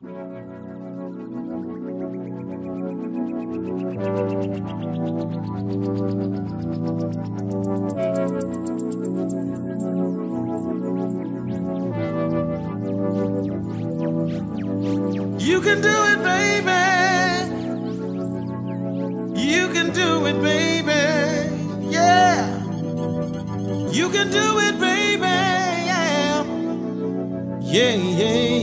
You can do it, baby. You can do it, baby. Yeah. You can do it, baby. Yeah. Yeah, yeah,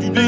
Today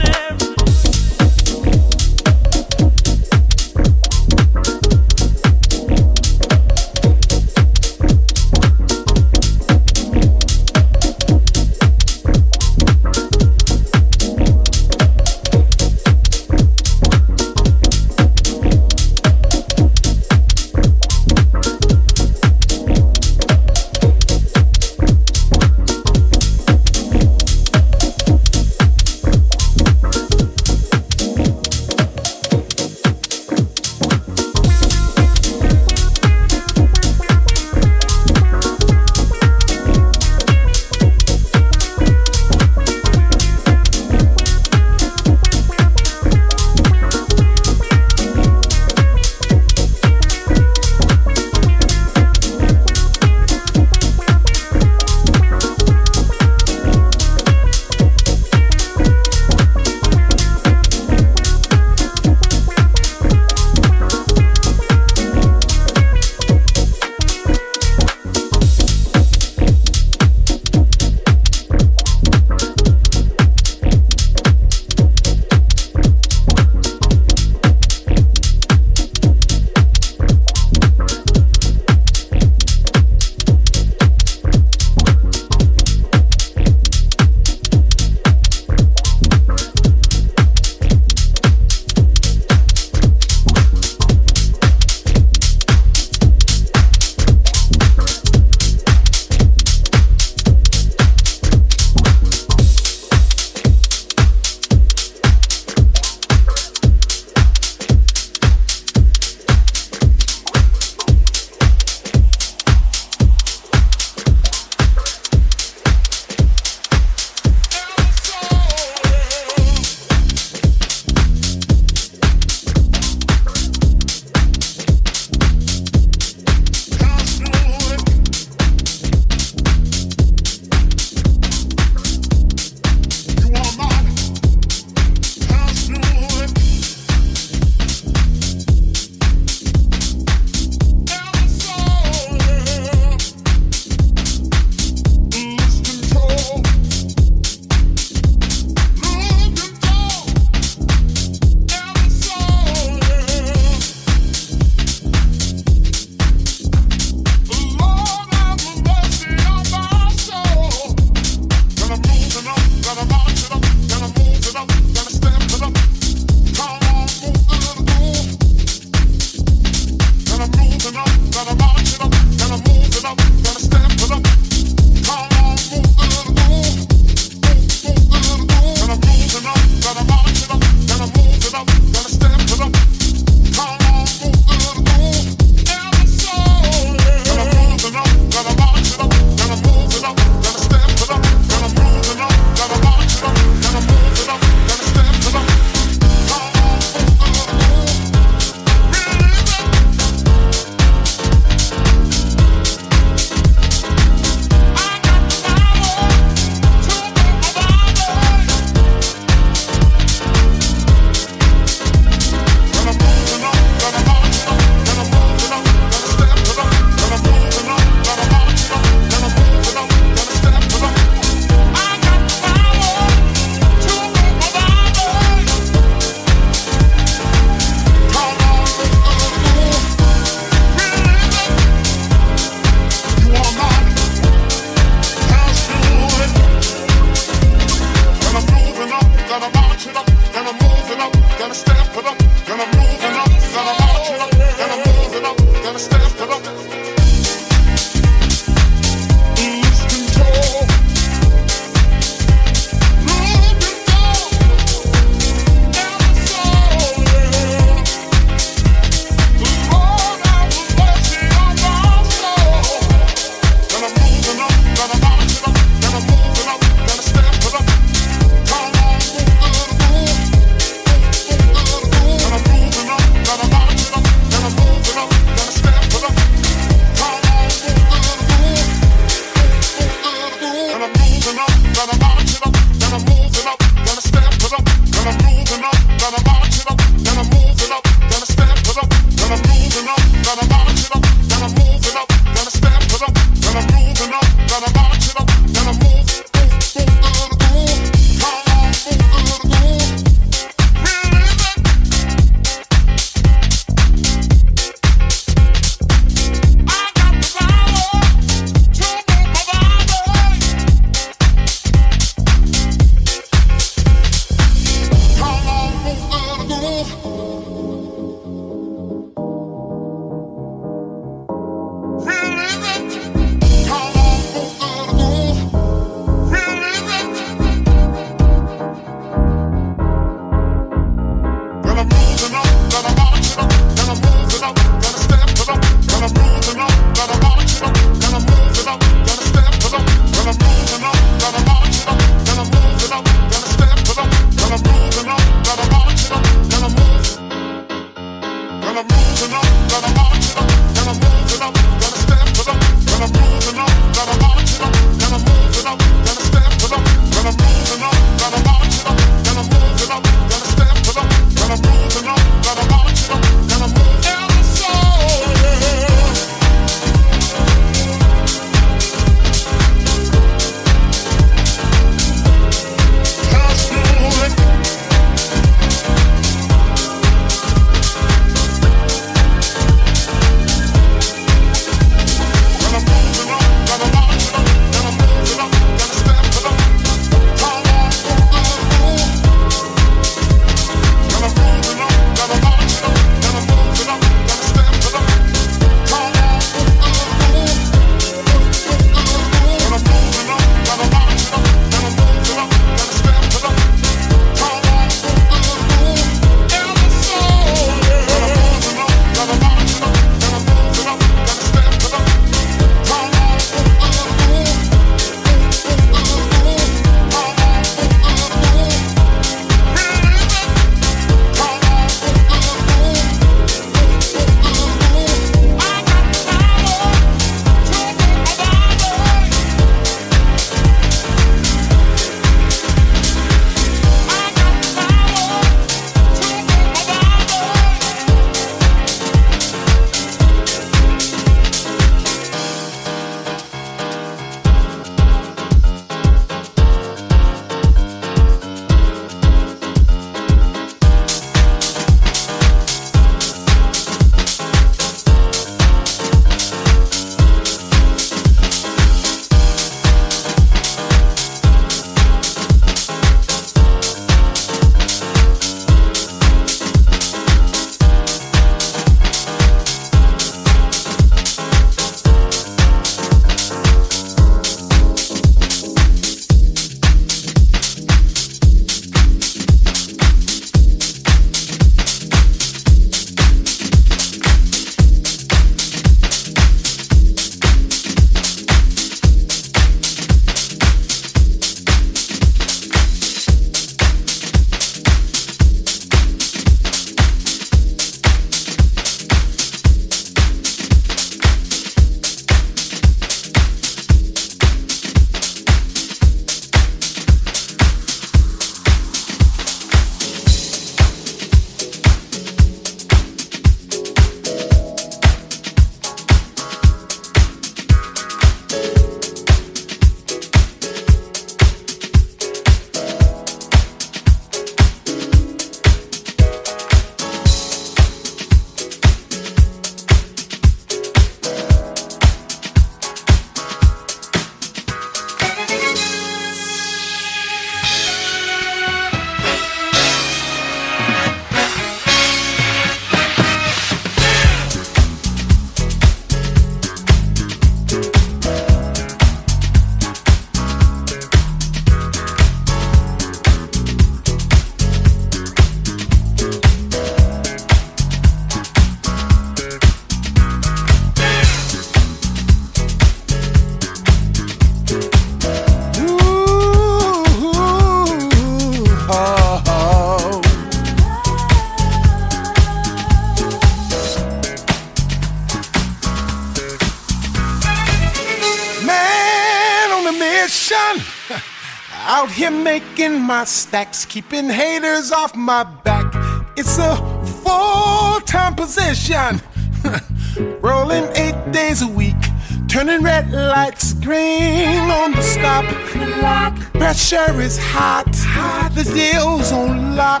my stacks, keeping haters off my back. It's a full time position. Rolling eight days a week, turning red lights green on the stop clock. Pressure is hot, hot. the deal's on lock.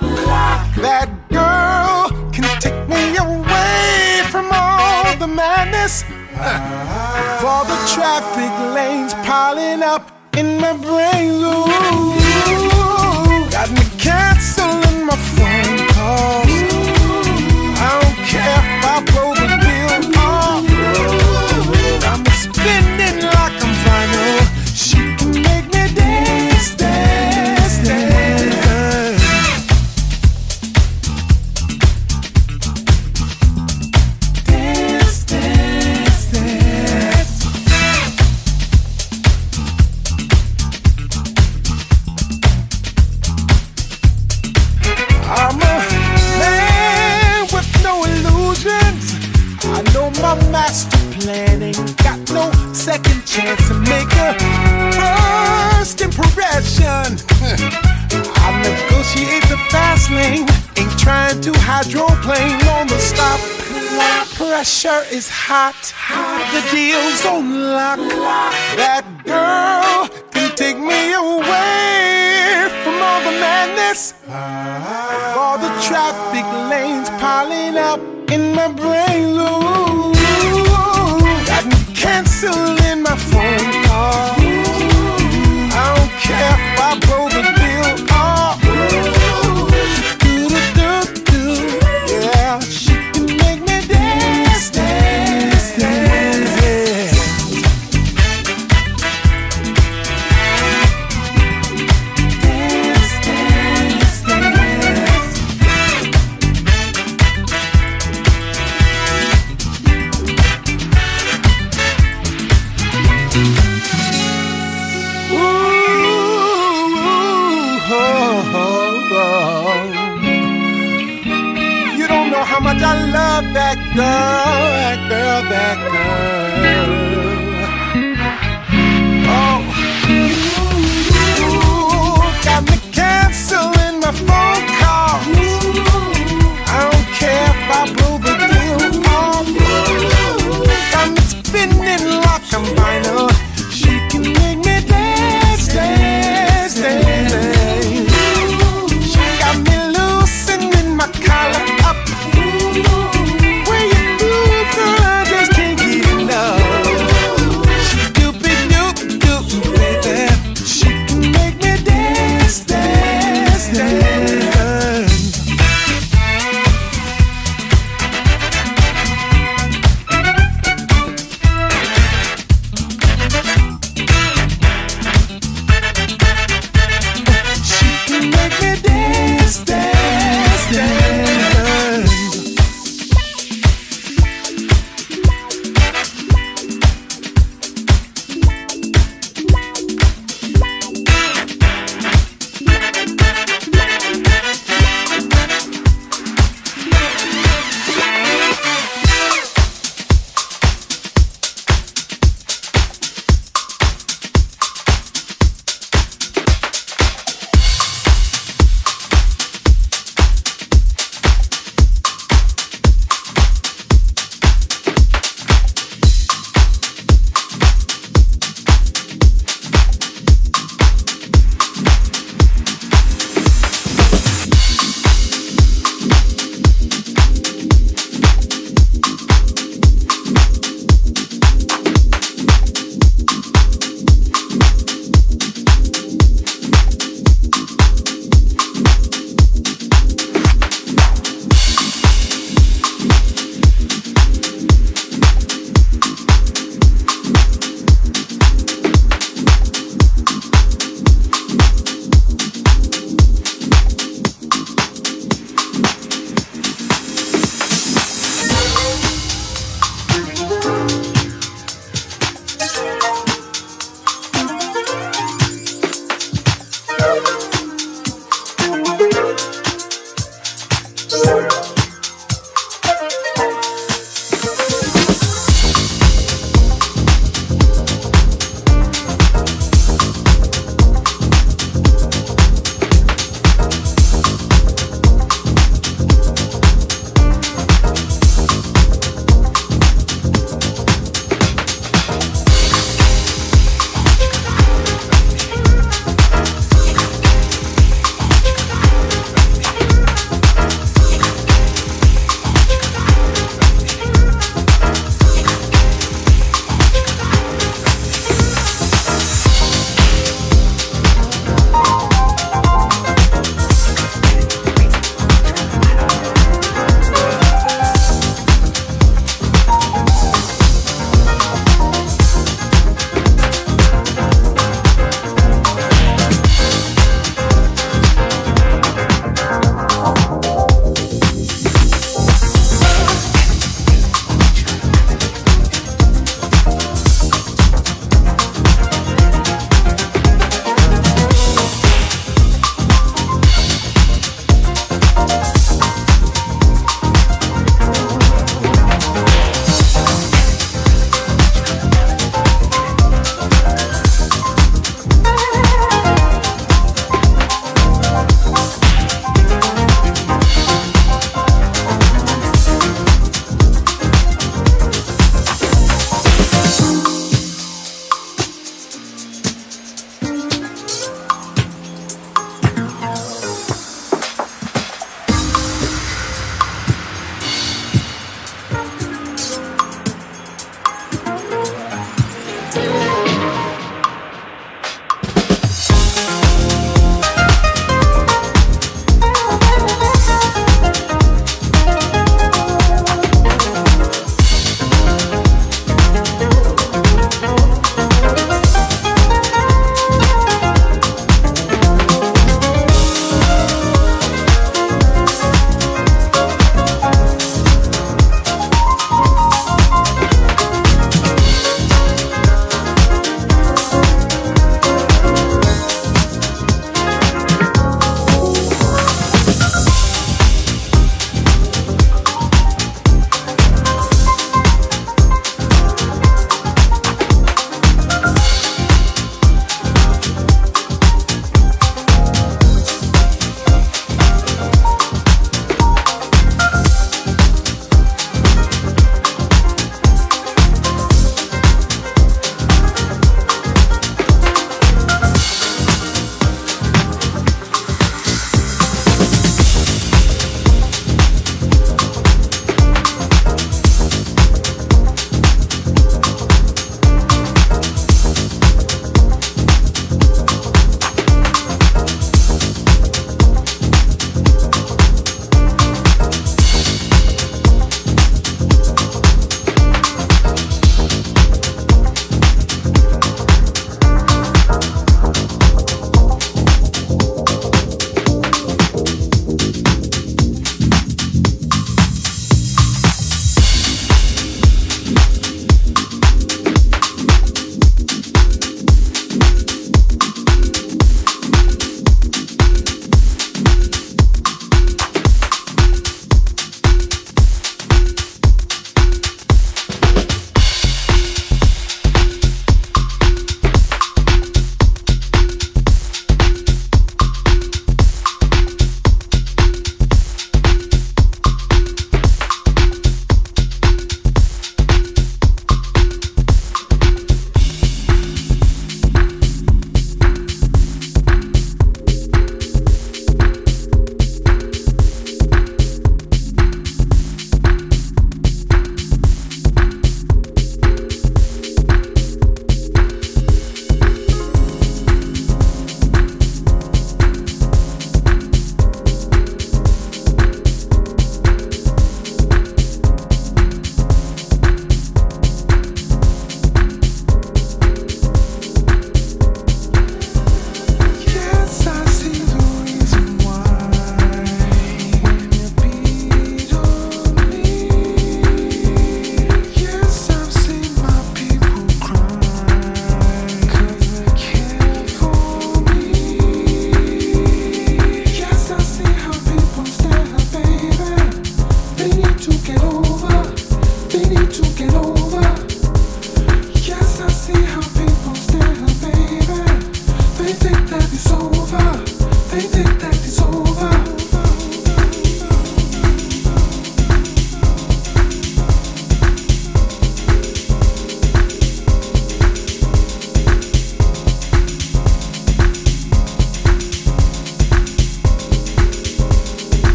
That girl can take me away from all the madness. Ah. For the traffic lanes piling up in my brain. Ooh, canceling my phone. I don't care if I blow the bill off. I'm spinning Pressure is hot, hot. the deal's on lock. lock. That girl can take me away from all the madness. All the traffic lanes piling up in my brain. Ooh, got me canceling my phone call. I don't care if I that